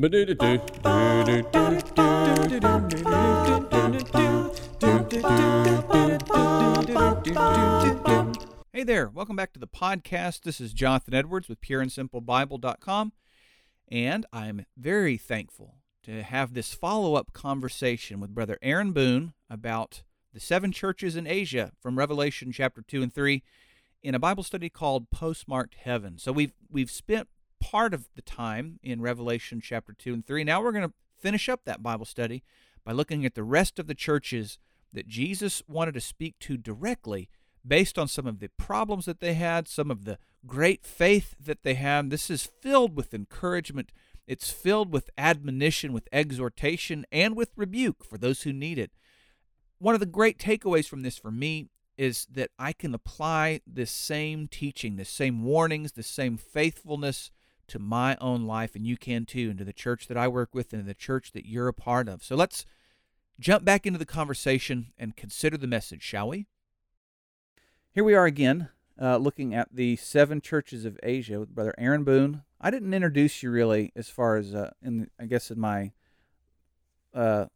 Hey there, welcome back to the podcast. This is Jonathan Edwards with pureandsimplebible.com, and I'm very thankful to have this follow up conversation with Brother Aaron Boone about the seven churches in Asia from Revelation chapter 2 and 3 in a Bible study called Postmarked Heaven. So we've we've spent part of the time in Revelation chapter 2 and 3. Now we're going to finish up that Bible study by looking at the rest of the churches that Jesus wanted to speak to directly based on some of the problems that they had, some of the great faith that they had. This is filled with encouragement. It's filled with admonition, with exhortation, and with rebuke for those who need it. One of the great takeaways from this for me is that I can apply this same teaching, the same warnings, the same faithfulness to my own life, and you can too, and to the church that I work with and the church that you're a part of. So let's jump back into the conversation and consider the message, shall we? Here we are again, uh, looking at the seven churches of Asia with Brother Aaron Boone. I didn't introduce you really, as far as uh, in I guess in my uh,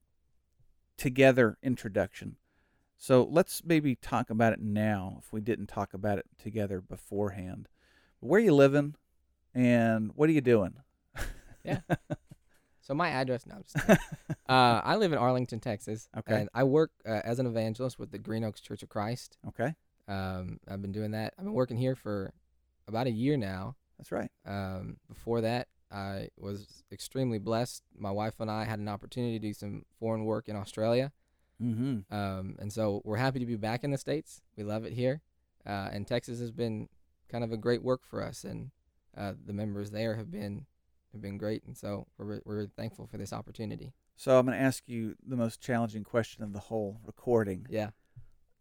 together introduction. So let's maybe talk about it now, if we didn't talk about it together beforehand. Where you living, and what are you doing? Yeah. So my address, no, I'm just uh, I live in Arlington, Texas. Okay. And I work uh, as an evangelist with the Green Oaks Church of Christ. Okay, Um, I've been doing that. I've been working here for about a year now. that's right. Um, before that, I was extremely blessed. My wife and I had an opportunity to do some foreign work in Australia. Mm-hmm. Um, and so we're happy to be back in the States. We love it here. Uh, and Texas has been kind of a great work for us. And uh, the members there have been have been great. And so we're, we're thankful for this opportunity. So I'm going to ask you the most challenging question of the whole recording. Yeah.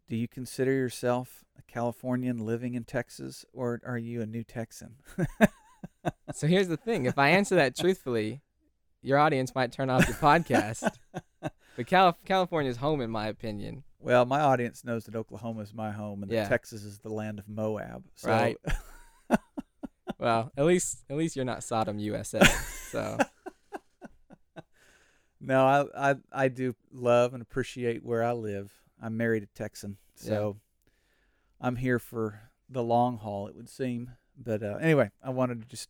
Do you consider yourself a Californian living in Texas, or are you a new Texan? So here's the thing: if I answer that truthfully, your audience might turn off your podcast. But Calif- is home, in my opinion. well, my audience knows that Oklahoma is my home and Yeah. that Texas is the land of Moab. So, Right. Well, at least at least you're not Sodom, USA. So no, I, I I do love and appreciate where I live. I'm married a Texan, so I'm here for the long haul. It would seem, but uh, anyway, I wanted to just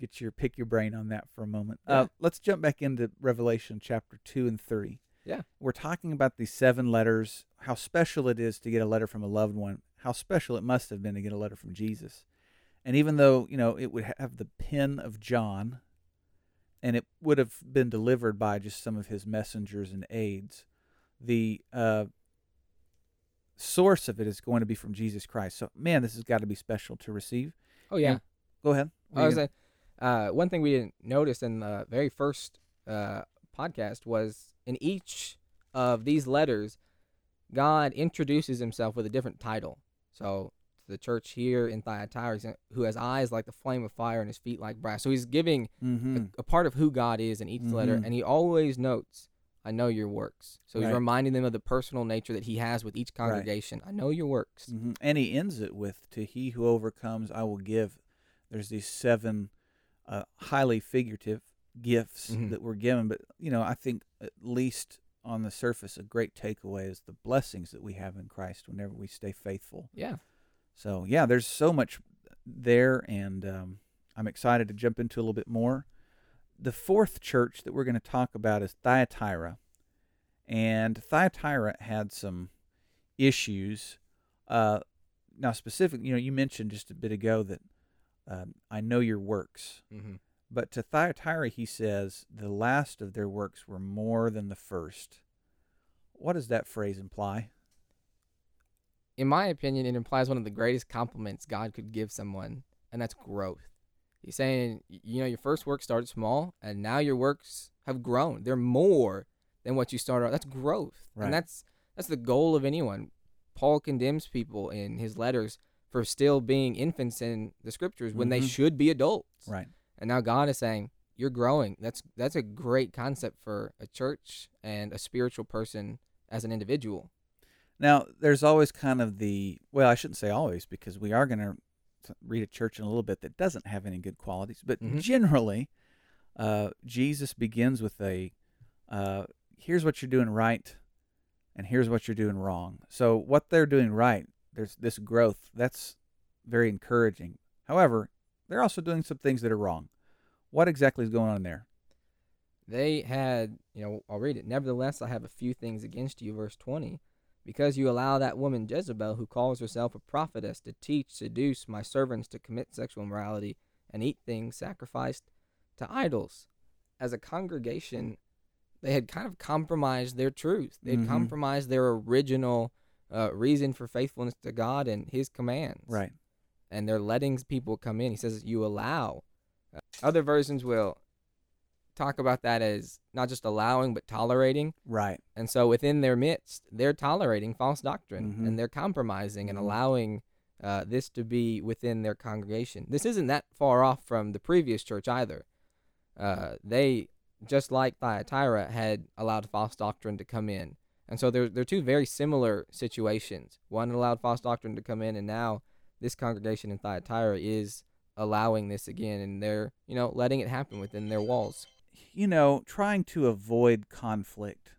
get your pick your brain on that for a moment. Uh, let's jump back into Revelation chapter two and three. Yeah. we're talking about these seven letters. How special it is to get a letter from a loved one. How special it must have been to get a letter from Jesus. And even though you know it would have the pen of John, and it would have been delivered by just some of his messengers and aides, the uh, source of it is going to be from Jesus Christ. So, man, this has got to be special to receive. oh yeah, And- Go ahead. I was you saying, uh, one thing we didn't notice in the very first uh, podcast was in each of these letters, God introduces Himself with a different title. So the church here in Thyatira, who has eyes like the flame of fire and his feet like brass. So He's giving mm-hmm. a, a part of who God is in each letter, Mhm. and he always notes, "I know your works." So he's Right. reminding them of the personal nature that he has with each congregation. I know your works. hmm And he ends it with, "To he who overcomes, I will give." There's these seven uh, highly figurative gifts Mhm. that were given, but you know, I think at least on the surface, a great takeaway is the blessings that we have in Christ whenever we stay faithful. Yeah, So yeah, there's so much there, and um, I'm excited to jump into a little bit more. The fourth church that we're going to talk about is Thyatira, and Thyatira had some issues. Uh, now, specifically, you know, you mentioned just a bit ago that um, I know your works, mm-hmm. but to Thyatira he says the last of their works were more than the first. What does that phrase imply? In my opinion, it implies one of the greatest compliments God could give someone, and that's growth. He's saying, you know, your first work started small, and now your works have grown. They're more than what you started out. That's growth, Right. and that's that's the goal of anyone. Paul condemns people in his letters for still being infants in the scriptures when they Mhm. should be adults. Right. And now God is saying, you're growing. That's that's a great concept for a church and a spiritual person as an individual. Now, there's always kind of the well, I shouldn't say always because we are going to read a church in a little bit that doesn't have any good qualities, but Mhm. generally, uh, Jesus begins with a uh, here's what you're doing right, and here's what you're doing wrong. So what they're doing right, there's this growth that's very encouraging. However, they're also doing some things that are wrong. What exactly is going on there? They had, you know, I'll read it. Nevertheless, I have a few things against you, verse 20. Because you allow that woman Jezebel, who calls herself a prophetess, to teach, seduce my servants to commit sexual immorality and eat things sacrificed to idols. As a congregation, they had kind of compromised their truth. They'd Mhm. compromised their original uh, reason for faithfulness to God and His commands. Right. And they're letting people come in. He says, You allow. Uh, other versions will talk about that as not just allowing, but tolerating. Right. And so within their midst, they're tolerating false doctrine Mhm. and they're compromising and Mhm. allowing uh, this to be within their congregation. This isn't that far off from the previous church either. Uh, they, just like Thyatira, had allowed false doctrine to come in. And so they're, they're two very similar situations. One allowed false doctrine to come in, and now this congregation in Thyatira is allowing this again, and they're, you know, letting it happen within their walls. You know, trying to avoid conflict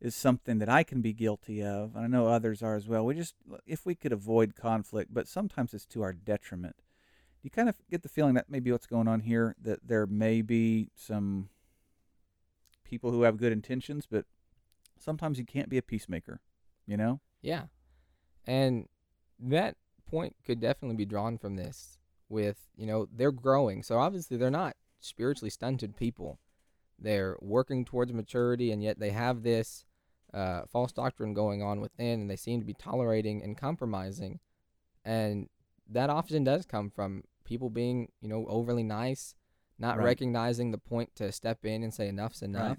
is something that I can be guilty of, and I know others are as well. We just, if we could avoid conflict, but sometimes it's to our detriment. You kind of get the feeling that maybe what's going on here, that there may be some people who have good intentions, but sometimes you can't be a peacemaker, you know? Yeah. And that point could definitely be drawn from this with, you know, they're growing. So obviously they're not spiritually stunted people. They're working towards maturity and yet they have this uh, false doctrine going on within and they seem to be tolerating and compromising. And that often does come from people being, you know, overly nice, not Right. recognizing the point to step in and say enough's enough.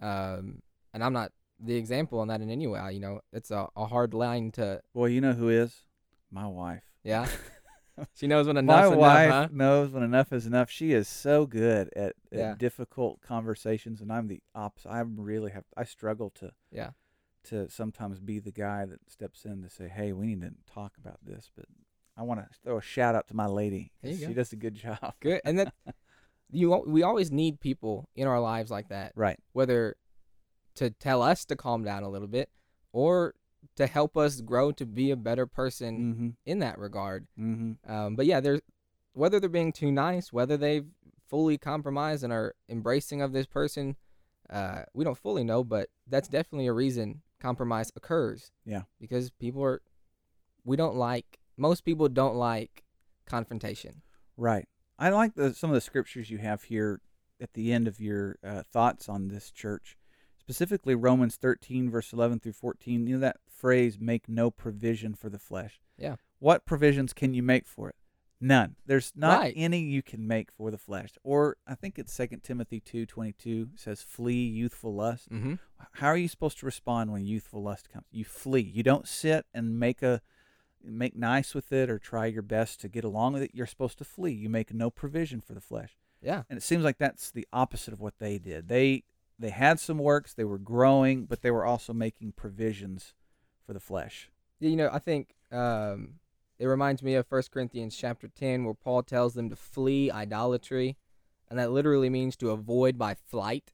Um, and I'm not the example on that in any way. I- You know, it's a, a hard line to, Well, you know who is? My wife. yeah. she knows when enough. My enough's enough, wife huh? knows when enough is enough. She is so good at, at Yeah. difficult conversations, and I'm the opposite. I really have. I struggle to Yeah. to sometimes be the guy that steps in to say, "Hey, we need to talk about this." But I want to throw a shout out to my lady. 'cause go. She does a good job. Good. And that you we always need people in our lives like that, Right. whether to tell us to calm down a little bit or to help us grow to be a better person Mm-hmm. in that regard. Mm-hmm. Um, but yeah, there's whether they're being too nice, whether they've fully compromised and are embracing of this person, uh, we don't fully know, but that's definitely a reason compromise occurs. Yeah. Because people are, we don't like, most people don't like confrontation. Right. I like the some of the scriptures you have here at the end of your uh, thoughts on this church, specifically Romans 13 verse 11 through 14. You know that phrase "make no provision for the flesh." Yeah. What provisions can you make for it? None. There's not Right. any you can make for the flesh. Or I think it's 2 Timothy 2:22 says flee youthful lust. Mm-hmm. How are you supposed to respond when youthful lust comes? You flee. You don't sit and make a make nice with it or try your best to get along with it. You're supposed to flee. You make no provision for the flesh. Yeah. And it seems like that's the opposite of what they did. They they had some works, they were growing, but they were also making provisions for the flesh. Yeah, You know, I think um, it reminds me of 1 Corinthians chapter 10, where Paul tells them to flee idolatry. And that literally means to avoid by flight.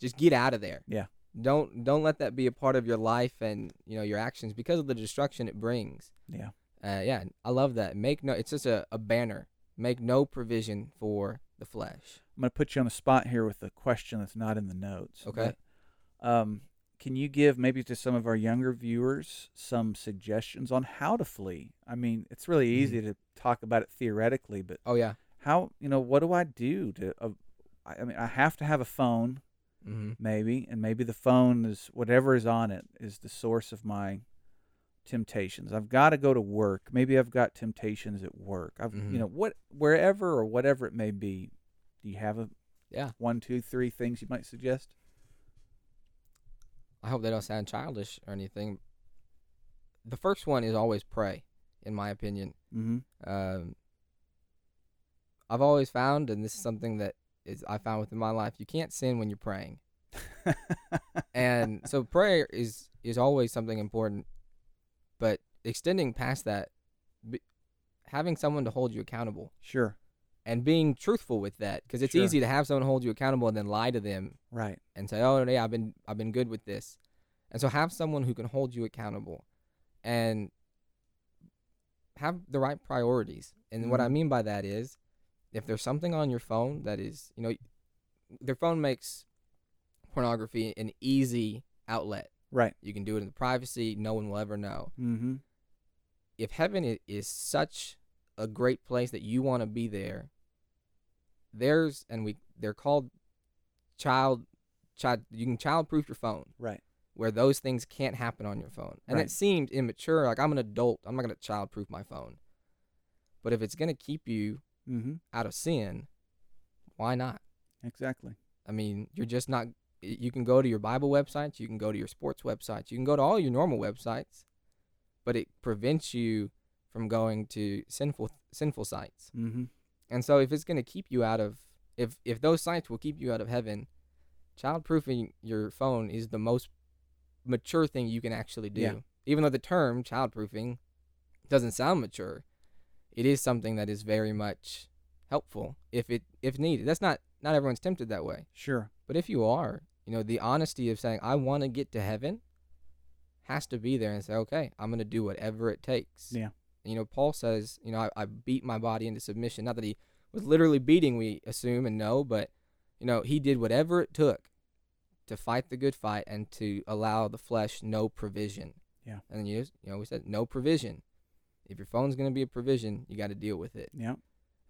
Just get out of there. Yeah. Don't don't let that be a part of your life and you know your actions because of the destruction it brings. Yeah. Uh, yeah, I love that. Make no, it's just a, a banner. Make no provision for the flesh. I'm going to put you on the spot here with a question that's not in the notes. Okay. but, um, can you give maybe to some of our younger viewers some suggestions on how to flee? I mean, it's really Mhm. easy to talk about it theoretically, but Oh yeah. how you know what do I do to? Uh, I, mean, I have to have a phone, Mm-hmm. maybe, and maybe the phone is whatever is on it is the source of my temptations. I've got to go to work. Maybe I've got temptations at work. I've Mhm. you know what wherever or whatever it may be. Do you have a Yeah. one, two, three things you might suggest? I hope they don't sound childish or anything. The first one is always pray, in my opinion. Mm-hmm. Um, I've always found, and this is something that is I found within my life, you can't sin when you're praying, and so prayer is is always something important. But extending past that, having someone to hold you accountable, sure. And being truthful with that because it's Sure. easy to have someone hold you accountable and then lie to them Right. and say, "Oh, yeah, I've been I've been good with this," and so have someone who can hold you accountable, and have the right priorities. And what I Mhm. mean by that is, if there's something on your phone that is, you know, their phone makes pornography an easy outlet. Right. You can do it in the privacy; no one will ever know. Mm-hmm. If heaven is such a great place that you want to be there, there's and we they're called child child you can child proof your phone Right. where those things can't happen on your phone. And Right. it seemed immature. Like I'm an adult, I'm not gonna child proof my phone. But if it's gonna keep you Mm-hmm. out of sin, why not? Exactly. I mean, you're just not. You can go to your Bible websites, you can go to your sports websites, you can go to all your normal websites, but it prevents you from going to sinful sinful sites. Mm-hmm. And so, if it's going to keep you out of, if if those sites will keep you out of heaven, childproofing your phone is the most mature thing you can actually do. Yeah. Even though the term childproofing doesn't sound mature, it is something that is very much helpful if it if needed. That's not not everyone's tempted that way. Sure. But if you are, you know, the honesty of saying, I want to get to heaven has to be there and say, okay, I'm going to do whatever it takes. Yeah. You know, Paul says, you know, I, I beat my body into submission. Not that he was literally beating, we assume and know, but, you know, he did whatever it took to fight the good fight and to allow the flesh no provision. Yeah. And then you, just- you know, we said no provision. If your phone's going to be a provision, you got to deal with it. Yeah.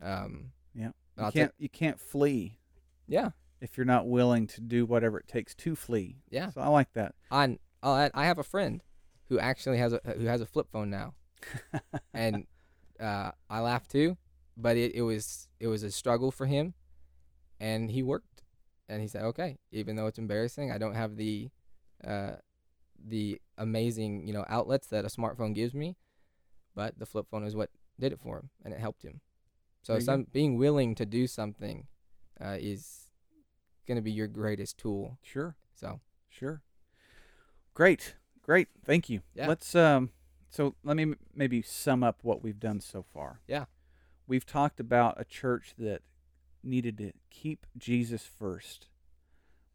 Um, Yeah. You can't. You can't flee yeah. if you're not willing to do whatever it takes to flee. Yeah. So I like that. I add, I have a friend who actually has a who has a flip phone now, and uh, I laughed too, but it, it was it was a struggle for him, and he worked, and he said, okay, even though it's embarrassing, I don't have the uh, the amazing you know outlets that a smartphone gives me, but the flip phone is what did it for him, and it helped him. So some being willing to do something uh, is going to be your greatest tool. Sure. So Sure. Great. Great. Thank you. Yeah. Let's um so let me maybe sum up what we've done so far. Yeah. We've talked about a church that needed to keep Jesus first.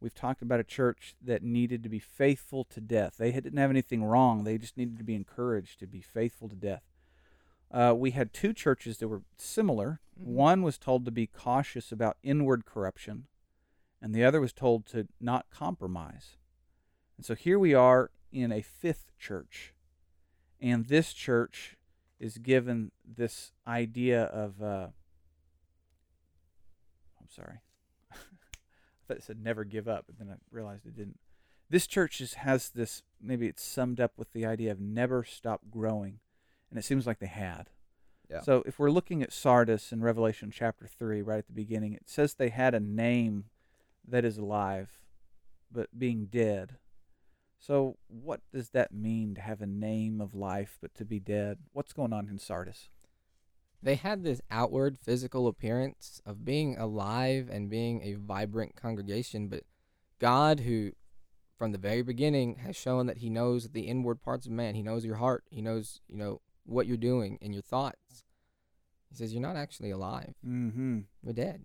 We've talked about a church that needed to be faithful to death. They didn't have anything wrong. They just needed to be encouraged to be faithful to death. Uh, we had two churches that were similar. Mhm. One was told to be cautious about inward corruption, and the other was told to not compromise. And so here we are in a fifth church. And this church is given this idea of, uh, I'm sorry. I thought it said never give up, but then I realized it didn't. This church just has this, maybe it's summed up with the idea of never stop growing. And it seems like they had. Yeah. So if we're looking at Sardis in Revelation chapter 3, right at the beginning, it says they had a name that is alive, but being dead. So, what does that mean to have a name of life but to be dead? What's going on in Sardis? they had this outward physical appearance of being alive and being a vibrant congregation, but God, who from the very beginning has shown that He knows the inward parts of man, He knows your heart, He knows, you know, what you're doing and your thoughts. He says, You're not actually alive, Mm-hmm. you're dead.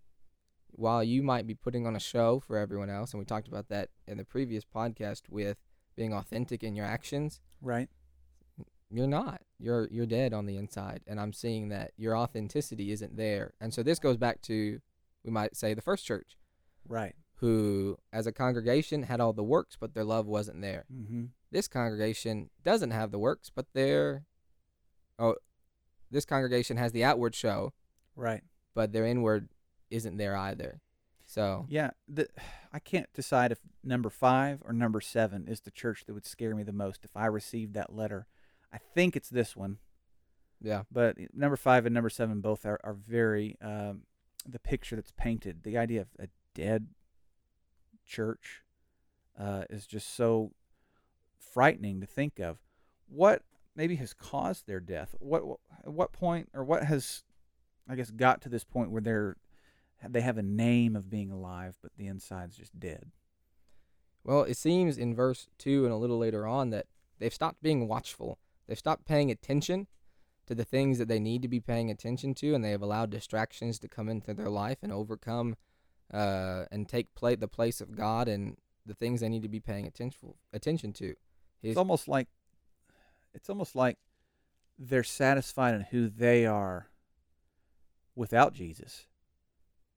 While you might be putting on a show for everyone else, and we talked about that in the previous podcast with being authentic in your actions, Right. you're not you're you're dead on the inside and i'm seeing that your authenticity isn't there and so this goes back to we might say the first church Right. who as a congregation had all the works but their love wasn't there Mm-hmm. this congregation doesn't have the works but their oh this congregation has the outward show Right. but their inward isn't there either so Yeah. The, I can't decide if number five or number seven is the church that would scare me the most if I received that letter. I think it's this one. yeah but number five and number seven both are, are very um, the picture that's painted the idea of a dead church uh, is just so frightening to think of what maybe has caused their death what, what at what point or what has i guess got to this point where they're they have a name of being alive but the inside's just dead Well, it seems in verse 2 and a little later on that they've stopped being watchful. They've stopped paying attention to the things that they need to be paying attention to, and they have allowed distractions to come into their life and overcome uh, and take play the place of God and the things they need to be paying attention attention to. His, It's almost like it's almost like they're satisfied in who they are without Jesus,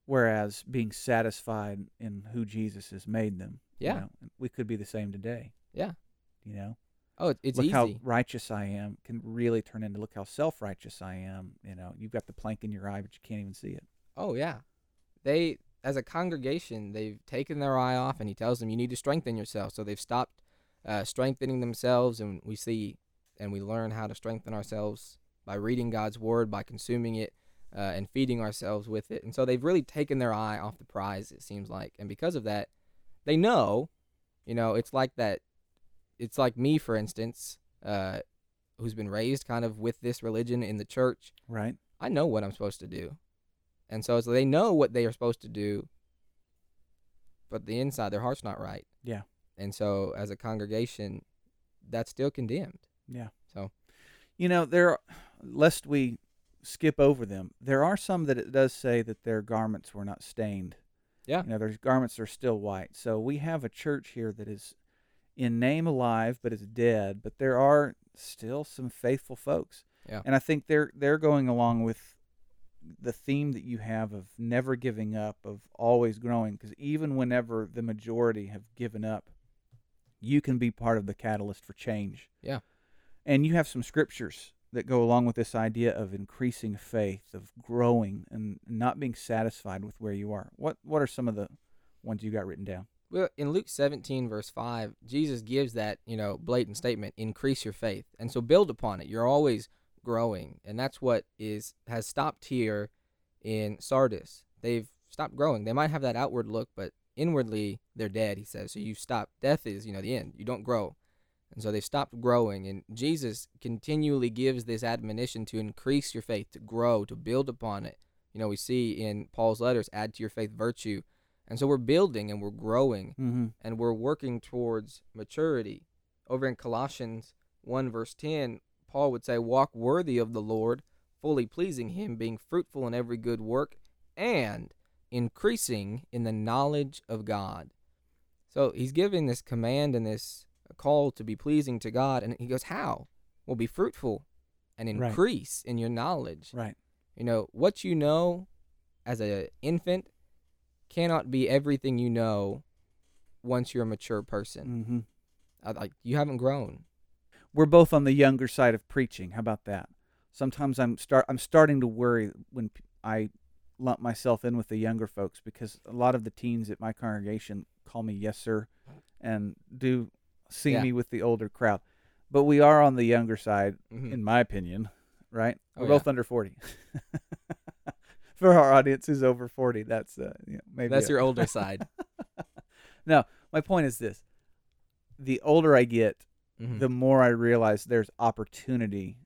whereas being satisfied in who Jesus has made them. you Yeah. know, we could be the same today. Yeah. You know, oh, it- it's look easy. how righteous I am can really turn into look how self righteous I am. You know, you've got the plank in your eye, but you can't even see it. Oh yeah, they as a congregation they've taken their eye off, and he tells them you need to strengthen yourself. So they've stopped uh, strengthening themselves, and we see and we learn how to strengthen ourselves by reading God's word, by consuming it, uh, and feeding ourselves with it. And so they've really taken their eye off the prize. It seems like, and because of that, they know, you know, it's like that. It's like me, for instance, uh, who's been raised kind of with this religion in the church. Right. I know what I'm supposed to do. And so, so they know what they are supposed to do, but the inside, their heart's not right. Yeah. And so, as a congregation, that's still condemned. Yeah. So- you know, there, are, lest we skip over them, there are some that it does say that their garments were not stained. Yeah. You know, their garments are still white. So we have a church here that is in name alive, but is dead. But there are still some faithful folks. Yeah. And I think they're they're going along with the theme that you have of never giving up, of always growing. Because even whenever the majority have given up, you can be part of the catalyst for change. Yeah. And you have some scriptures that go along with this idea of increasing faith, of growing, and not being satisfied with where you are. What What are some of the ones you got written down? Well, in Luke 17, verse 5, Jesus gives that, you know, blatant statement increase your faith. And so build upon it. You're always growing. And that's what is has stopped here in Sardis. They've stopped growing. They might have that outward look, but inwardly they're dead, he says. So you stop. Death is, you know, the end. You don't grow. And so they've stopped growing. And Jesus continually gives this admonition to increase your faith, to grow, to build upon it. You know, we see in Paul's letters, add to your faith virtue. And so we're building and we're growing Mm-hmm. and we're working towards maturity. Over in Colossians 1, verse 10, Paul would say, Walk worthy of the Lord, fully pleasing Him, being fruitful in every good work, and increasing in the knowledge of God. So he's giving this command and this call to be pleasing to God. And he goes, How? Well, be fruitful and Right. increase in your knowledge. Right. You know, what you know as an infant cannot be everything you know once you're a mature person. Mm-hmm. I, like you haven't grown. We're both on the younger side of preaching. How about that? Sometimes I'm start I'm starting to worry when I lump myself in with the younger folks because a lot of the teens at my congregation call me yes sir and do see Yeah. me with the older crowd. But we are on the younger side Mhm. in my opinion, right? Oh, We're yeah. both under 40. For our audience who's over 40, that's uh, you know, maybe That's a- your older side. no, my point is this: the older I get, Mhm. the more I realize there's opportunity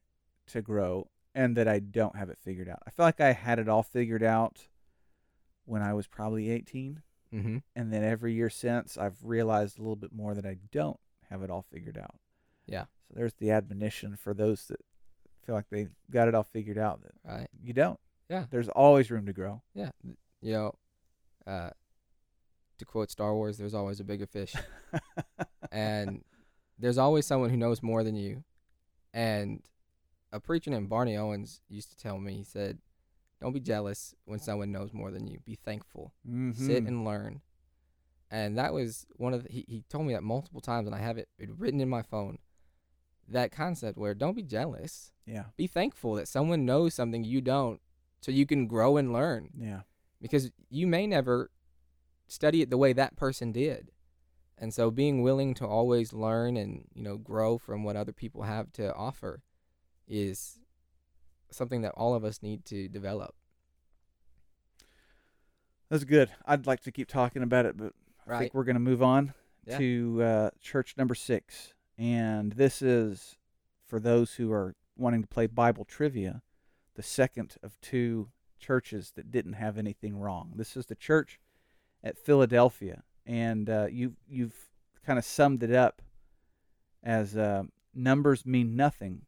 to grow, and that I don't have it figured out. I feel like I had it all figured out when I was probably 18, Mhm. and then every year since, I've realized a little bit more that I don't have it all figured out. Yeah. So there's the admonition for those that feel like they got it all figured out that Right. you don't. Yeah. There's always room to grow. Yeah. You know, uh, to quote Star Wars, there's always a bigger fish. and there's always someone who knows more than you. And a preacher named Barney Owens used to tell me, he said, Don't be jealous when someone knows more than you. Be thankful. Sit Mhm. and learn. And that was one of the, he, he told me that multiple times, and I have it, it written in my phone. That concept where don't be jealous. yeah, Be thankful that someone knows something you don't so you can grow and learn yeah. because you may never study it the way that person did. And so being willing to always learn and, you know, grow from what other people have to offer is something that all of us need to develop. That's good. I'd like to keep talking about it, but I Right. think we're going to move on Yeah. to uh, church number six. And this is for those who are wanting to play Bible trivia, the second of two churches that didn't have anything wrong. This is the church at Philadelphia. And uh, you, you've kind of summed it up as uh, numbers mean nothing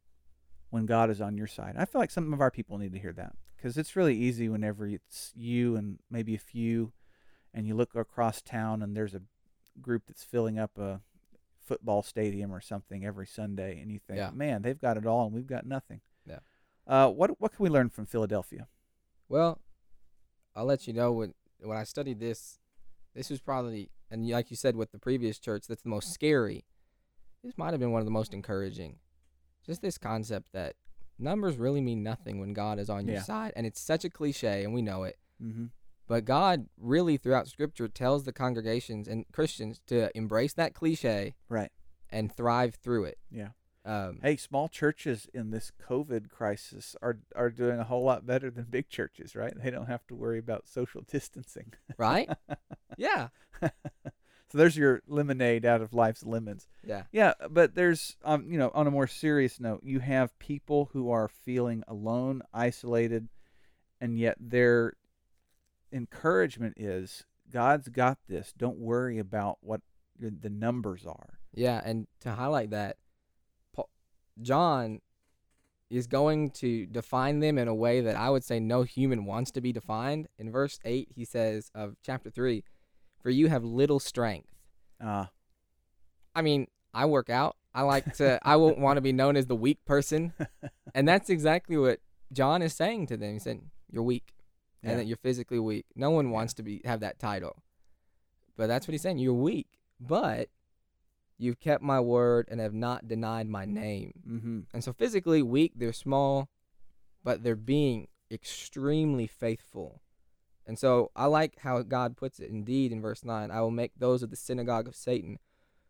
when God is on your side. I feel like some of our people need to hear that because it's really easy whenever it's you and maybe a few, and you look across town and there's a group that's filling up a football stadium or something every Sunday, and you think, Yeah. man, they've got it all and we've got nothing. Yeah. Uh, what what can we learn from Philadelphia? Well, I'll let you know when when I studied this. This was probably, and like you said with the previous church, that's the most scary. This might have been one of the most encouraging. Just this concept that numbers really mean nothing when God is on your Yeah. side, and it's such a cliche, and we know it. Mm-hmm. But God really, throughout Scripture, tells the congregations and Christians to embrace that cliche Right. and thrive through it. Yeah. Um, Hey, small churches in this COVID crisis are are doing a whole lot better than big churches, right? They don't have to worry about social distancing. right? yeah, so there's your lemonade out of life's lemons. yeah, Yeah, but there's um, you know, on a more serious note, you have people who are feeling alone, isolated, and yet their encouragement is God's got this. Don't worry about what the numbers are. yeah. And to highlight that, Paul, John is going to define them in a way that I would say no human wants to be defined. In verse 8, he says of chapter 3, For you have little strength. Uh, I mean, I work out. I like to, I won't want to be known as the weak person. And that's exactly what John is saying to them. He said, You're weak Yeah. and that you're physically weak. No one wants to be have that title. But that's what he's saying. You're weak, but you've kept my word and have not denied my name. mm-hmm. And so physically weak, they're small, but they're being extremely faithful. And so I like how God puts it. Indeed, in verse 9, I will make those of the synagogue of Satan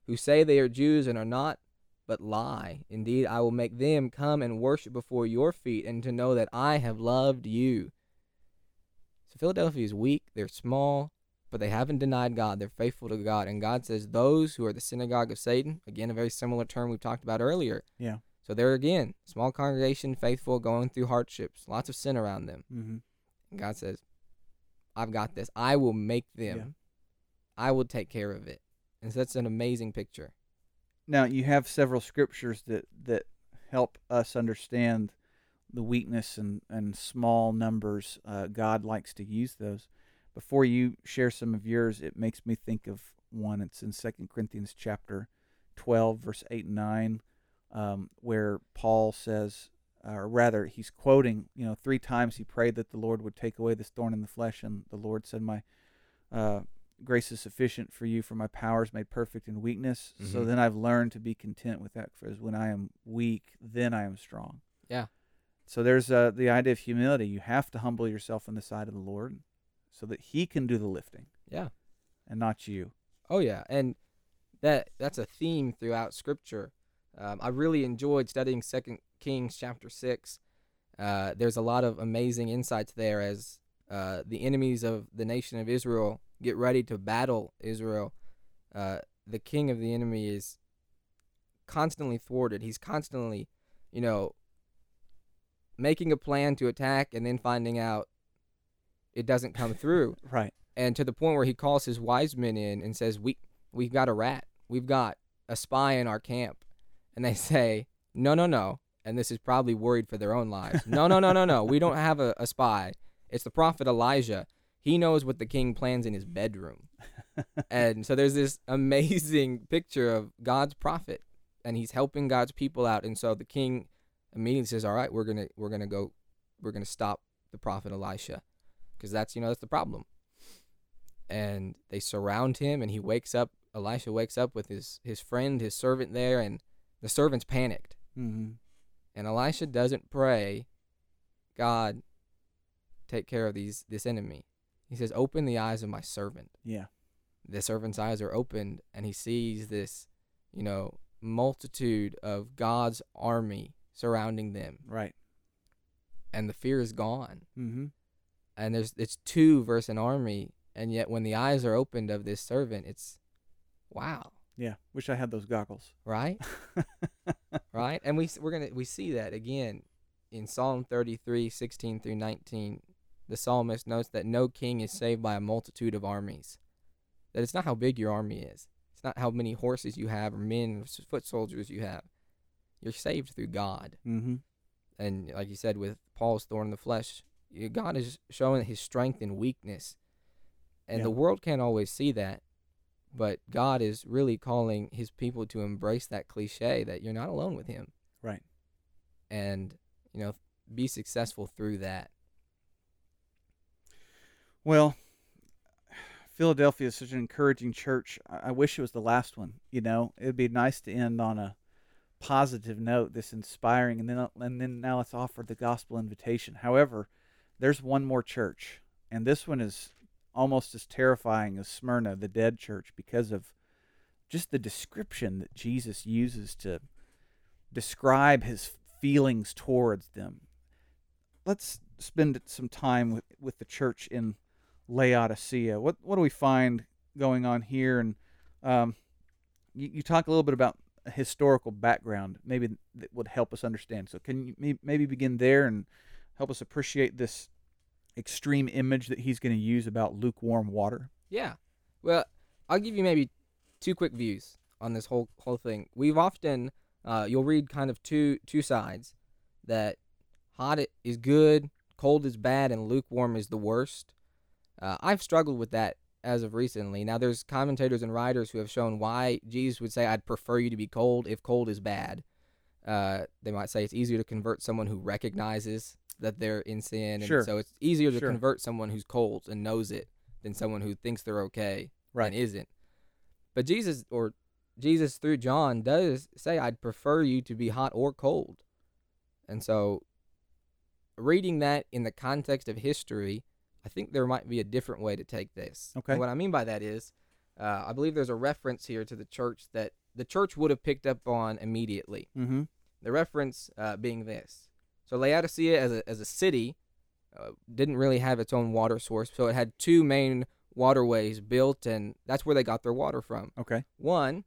who say they are Jews and are not, but lie. Indeed, I will make them come and worship before your feet and to know that I have loved you. So Philadelphia is weak, they're small, but they haven't denied God. They're faithful to God. And God says, Those who are the synagogue of Satan, again, a very similar term we've talked about earlier. Yeah. So there again, small congregation, faithful, going through hardships, lots of sin around them. Mm-hmm. And God says, I've got this. I will make them. Yeah. I will take care of it. And so that's an amazing picture. Now you have several scriptures that that help us understand the weakness and and small numbers. Uh, God likes to use those. Before you share some of yours, it makes me think of one. It's in Second Corinthians chapter twelve, verse eight and nine, um, where Paul says, or rather, he's quoting. You know, three times he prayed that the Lord would take away this thorn in the flesh, and the Lord said, "My uh, grace is sufficient for you, for my power is made perfect in weakness. So Mhm. then I've learned to be content with that, because when I am weak, then I am strong. Yeah. So there's uh, the idea of humility. You have to humble yourself on the side of the Lord, so that He can do the lifting Yeah. and not you. Oh yeah, and that that's a theme throughout Scripture. Um, I really enjoyed studying Second Kings chapter six. Uh, there's a lot of amazing insights there as uh, the enemies of the nation of Israel get ready to battle Israel. Uh, the king of the enemy is constantly thwarted. He's constantly, you know, making a plan to attack and then finding out it doesn't come through Right. and to the point where he calls his wise men in and says, "We we've got a rat. We've got a spy in our camp." And they say, "No, no, no." And this is probably worried for their own lives. No, no, no, no, no. We don't have a, a spy. It's the prophet Elijah. He knows what the king plans in his bedroom. and so there's this amazing picture of God's prophet and he's helping God's people out. And so the king immediately says, "All right, we're going to we're to go we're to stop the prophet Elisha." Cuz that's, you know, that's the problem and they surround him and he wakes up elisha wakes up with his his friend his servant there and the servant's panicked Mm-hmm. and elisha doesn't pray god take care of these this enemy he says open the eyes of my servant Yeah. the servant's eyes are opened and he sees this you know multitude of god's army surrounding them Right. and the fear is gone Mm-hmm. and there's it's two versus an army and yet when the eyes are opened of this servant it's wow Yeah. Wish I had those goggles. right right and we we're gonna we see that again in psalm 33 16 through 19 the psalmist notes that no king is saved by a multitude of armies that it's not how big your army is it's not how many horses you have or men or foot soldiers you have you're saved through god Mm-hmm. And like you said, with Paul's thorn in the flesh, God is showing his strength and weakness. And Yeah. the world can't always see that. But God is really calling his people to embrace that cliche that you're not alone with him. Right. And, you know, be successful through that. Well, Philadelphia is such an encouraging church. I I wish it was the last one. You know, it'd be nice to end on a positive note, this inspiring, and then and then now let's offer the gospel invitation. However, there's one more church, and this one is almost as terrifying as Smyrna, the dead church, because of just the description that Jesus uses to describe his feelings towards them. Let's spend some time with, with the church in Laodicea. What what do we find going on here? And um, you, you talk a little bit about a historical background, maybe that would help us understand. So can you maybe begin there and help us appreciate this extreme image that he's going to use about lukewarm water? Yeah. Well, I'll give you maybe two quick views on this whole whole thing. We've often uh, you'll read kind of two two sides that hot is good, cold is bad, and lukewarm is the worst. Uh, I've struggled with that as of recently. Now, there's commentators and writers who have shown why Jesus would say, "I'd prefer you to be cold if cold is bad." Uh, they might say it's easier to convert someone who recognizes that they're in sin, and Sure. so it's easier to Sure. convert someone who's cold and knows it than someone who thinks they're okay Right. and isn't. But Jesus or Jesus through John does say, I'd prefer you to be hot or cold. And so reading that in the context of history, I think there might be a different way to take this. Okay. And what I mean by that is, uh, I believe there's a reference here to the church that the church would have picked up on immediately. Mm-hmm. The reference uh, being this. So Laodicea as a, as a city uh, didn't really have its own water source. So it had two main waterways built, and that's where they got their water from. Okay. One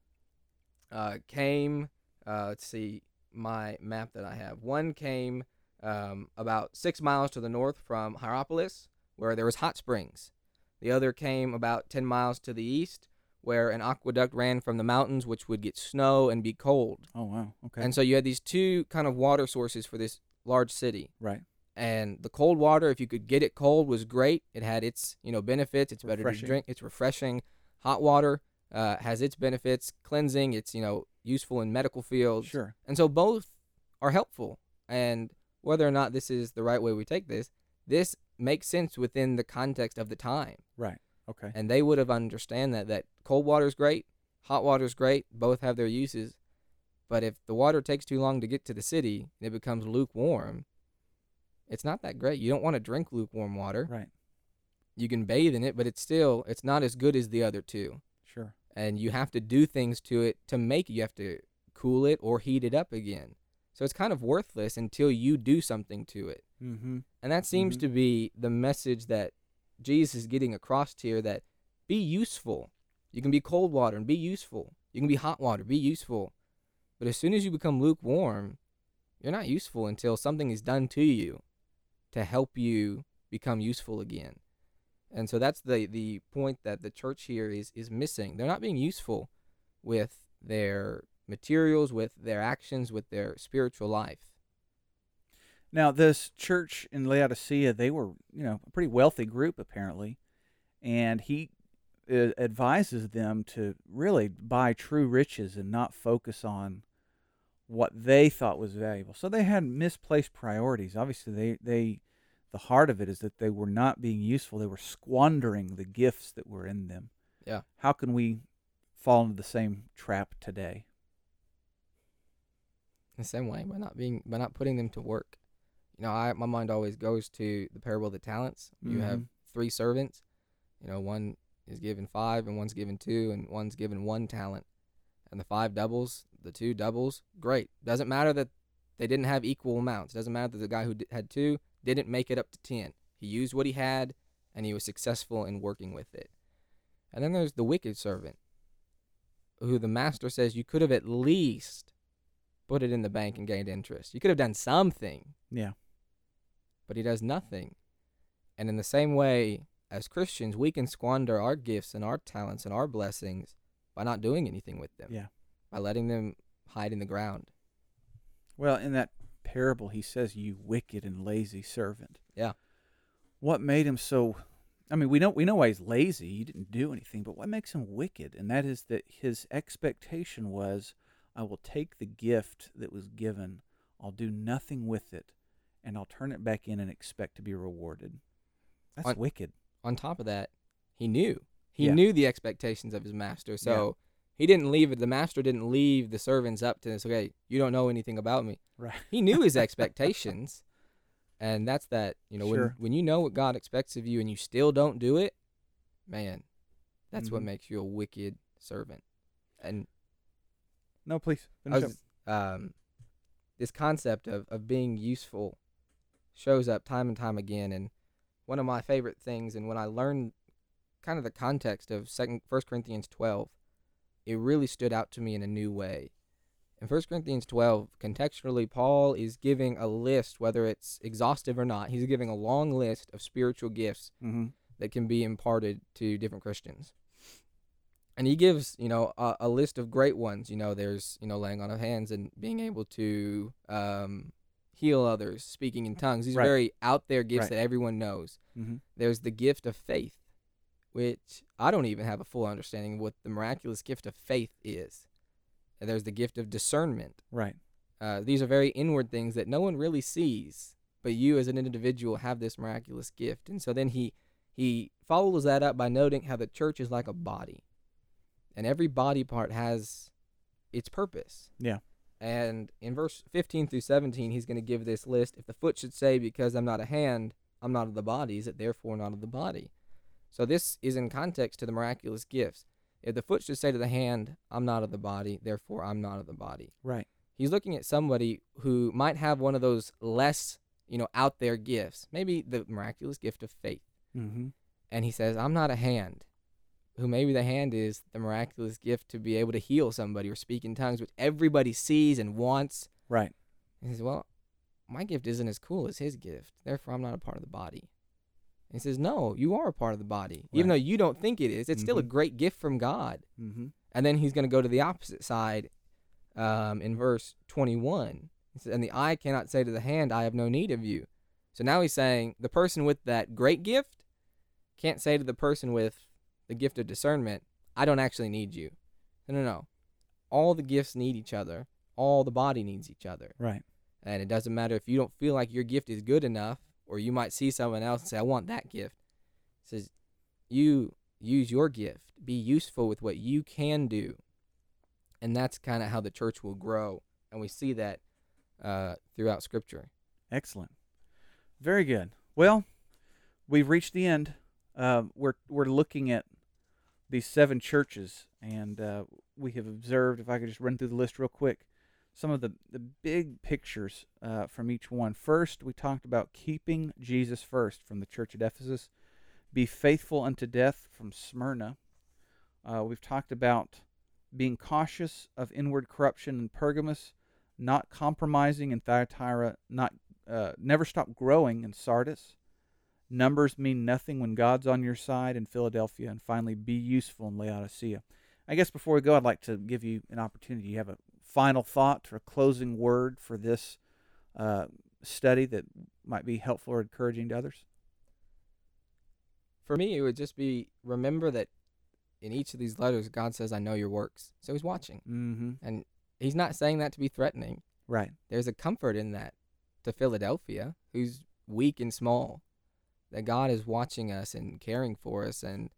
uh, came, uh, let's see, my map that I have. One came um, about six miles to the north from Hierapolis, where there was hot springs. The other came about 10 miles to the east, where an aqueduct ran from the mountains, which would get snow and be cold. Oh wow. Okay. And so you had these two kind of water sources for this large city. right. And the cold water, if you could get it cold, was great. It had its you know benefits. It's better to Refreshing. drink. It's refreshing. Hot water uh, has its benefits, cleansing. It's you know useful in medical fields. Sure. And so both are helpful. And whether or not this is the right way we take this, this makes sense within the context of the time. Right. Okay. And they would have understand that that cold water is great, hot water is great. Both have their uses. But if the water takes too long to get to the city and it becomes lukewarm, it's not that great. You don't want to drink lukewarm water. Right. You can bathe in it, but it's still it's not as good as the other two. Sure. And you have to do things to it to make it. You have to cool it or heat it up again. So it's kind of worthless until you do something to it. Mm-hmm. And that seems Mhm. to be the message that Jesus is getting across here that be useful. You can be cold water and be useful. You can be hot water, be useful. But as soon as you become lukewarm, you're not useful until something is done to you to help you become useful again. And so that's the the point that the church here is is missing. They're not being useful with their materials, with their actions, with their spiritual life. Now, this church in Laodicea, they were, you know, a pretty wealthy group apparently, and he uh, advises them to really buy true riches and not focus on what they thought was valuable. So they had misplaced priorities. Obviously, they they the heart of it is that they were not being useful. They were squandering the gifts that were in them. Yeah. How can we fall into the same trap today? the same way by not being by not putting them to work. You know, I my mind always goes to the parable of the talents. You have Mhm. three servants. You know, one is given five, and one's given two, and one's given one talent. And the five doubles, the two doubles. Great. Doesn't matter that they didn't have equal amounts. Doesn't matter that the guy who d- had two didn't make it up to ten. He used what he had, and he was successful in working with it. And then there's the wicked servant, who the master says you could have at least put it in the bank and gained interest. You could have done something, Yeah. But he does nothing. And in the same way, as Christians, we can squander our gifts and our talents and our blessings by not doing anything with them. Yeah. By letting them hide in the ground. Well, in that parable, he says, "You wicked and lazy servant." Yeah. What made him so? I mean, we know we know why he's lazy. He didn't do anything, but what makes him wicked? And that is that his expectation was, "I will take the gift that was given. I'll do nothing with it, and I'll turn it back in and expect to be rewarded." That's On- wicked. On top of that, he knew. He Yeah. knew the expectations of his master. So he didn't leave it. The master didn't leave the servants up to this. Okay, you don't know anything about me. Right. He knew his expectations, and that's that. You know, when Sure. when you know what God expects of you and you still don't do it, man, that's what Mhm. makes you a wicked servant. And No, please. I Finish up. was, um, this concept of, of being useful shows up time and time again. And one of my favorite things, and when I learned kind of the context of second First Corinthians twelve, it really stood out to me in a new way. In First Corinthians twelve, contextually, Paul is giving a list, whether it's exhaustive or not. He's giving a long list of spiritual gifts Mm-hmm. that can be imparted to different Christians. And he gives, you know, a, a list of great ones. You know, there's, you know, laying on of hands and being able to um, heal others, speaking in tongues. These Right. are very out there gifts Right. that everyone knows. Mm-hmm. There's the gift of faith, which I don't even have a full understanding of what the miraculous gift of faith is. And there's the gift of discernment. Right. Uh, these are very inward things that no one really sees, but you as an individual have this miraculous gift. And so then he he follows that up by noting how the church is like a body, and every body part has its purpose. Yeah. And in verse 15 through 17, he's going to give this list. If the foot should say, "Because I'm not a hand, I'm not of the body," is it therefore not of the body? So this is in context to the miraculous gifts. If the foot should say to the hand, "I'm not of the body, therefore I'm not of the body," Right. he's looking at somebody who might have one of those less, you know, out there gifts, maybe the miraculous gift of faith. Mm-hmm. And he says, I'm not a hand. Who maybe the hand is the miraculous gift to be able to heal somebody or speak in tongues, which everybody sees and wants. Right. And he says, Well, my gift isn't as cool as his gift. Therefore, I'm not a part of the body. And he says, No, you are a part of the body. Even though you don't think it is, it's still a Mhm. great gift from God. Mm-hmm. And then he's going to go to the opposite side um, in verse 21. He says, And the eye cannot say to the hand, I have no need of you. So now he's saying the person with that great gift can't say to the person with the gift of discernment, I don't actually need you. No, no, no. All the gifts need each other, all the body needs each other. Right. And it doesn't matter if you don't feel like your gift is good enough, or you might see someone else and say, I want that gift. It says, You use your gift, be useful with what you can do. And that's kind of how the church will grow. And we see that uh, throughout Scripture. Excellent. Very good. Well, we've reached the end. Uh, we're we're looking at these seven churches, and uh, we have observed. If I could just run through the list real quick, some of the the big pictures uh, from each one. First, we talked about keeping Jesus first from the church at Ephesus. Be faithful unto death from Smyrna. Uh, we've talked about being cautious of inward corruption in Pergamos, not compromising in Thyatira, not uh, never stop growing in Sardis. Numbers mean nothing when God's on your side in Philadelphia, and finally, be useful in Laodicea. I guess before we go, I'd like to give you an opportunity. You have a final thought or a closing word for this uh, study that might be helpful or encouraging to others. For me, it would just be remember that in each of these letters, God says, I know your works. So he's watching. Mm-hmm. And he's not saying that to be threatening. Right. There's a comfort in that to Philadelphia, who's weak and small, that God is watching us and caring for us, and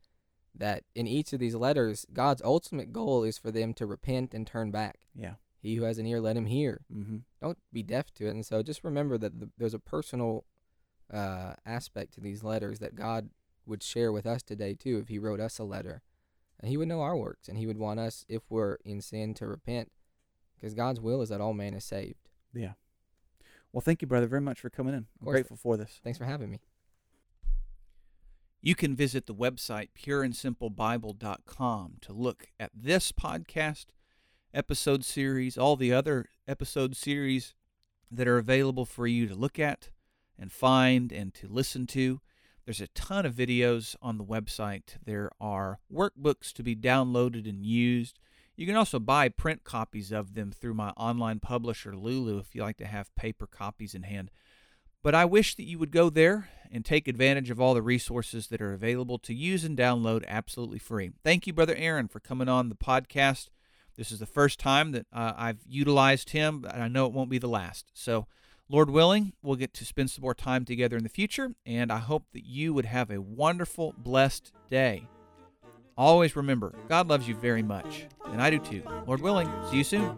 that in each of these letters, God's ultimate goal is for them to repent and turn back. Yeah. He who has an ear, let him hear. Mm-hmm. Don't be deaf to it. And so just remember that the, there's a personal uh, aspect to these letters that God would share with us today, too, if He wrote us a letter. And He would know our works, and He would want us, if we're in sin, to repent, because God's will is that all man is saved. Yeah. Well, thank you, brother, very much for coming in. I'm grateful for this. Thanks for having me. You can visit the website pureandsimplebible.com to look at this podcast episode series, all the other episode series that are available for you to look at and find and to listen to. There's a ton of videos on the website. There are workbooks to be downloaded and used. You can also buy print copies of them through my online publisher, Lulu, if you like to have paper copies in hand. But I wish that you would go there and take advantage of all the resources that are available to use and download absolutely free. Thank you, Brother Aaron, for coming on the podcast. This is the first time that uh, I've utilized him, and I know it won't be the last. So, Lord willing, we'll get to spend some more time together in the future, and I hope that you would have a wonderful, blessed day. Always remember, God loves you very much, and I do too. Lord willing, see you soon.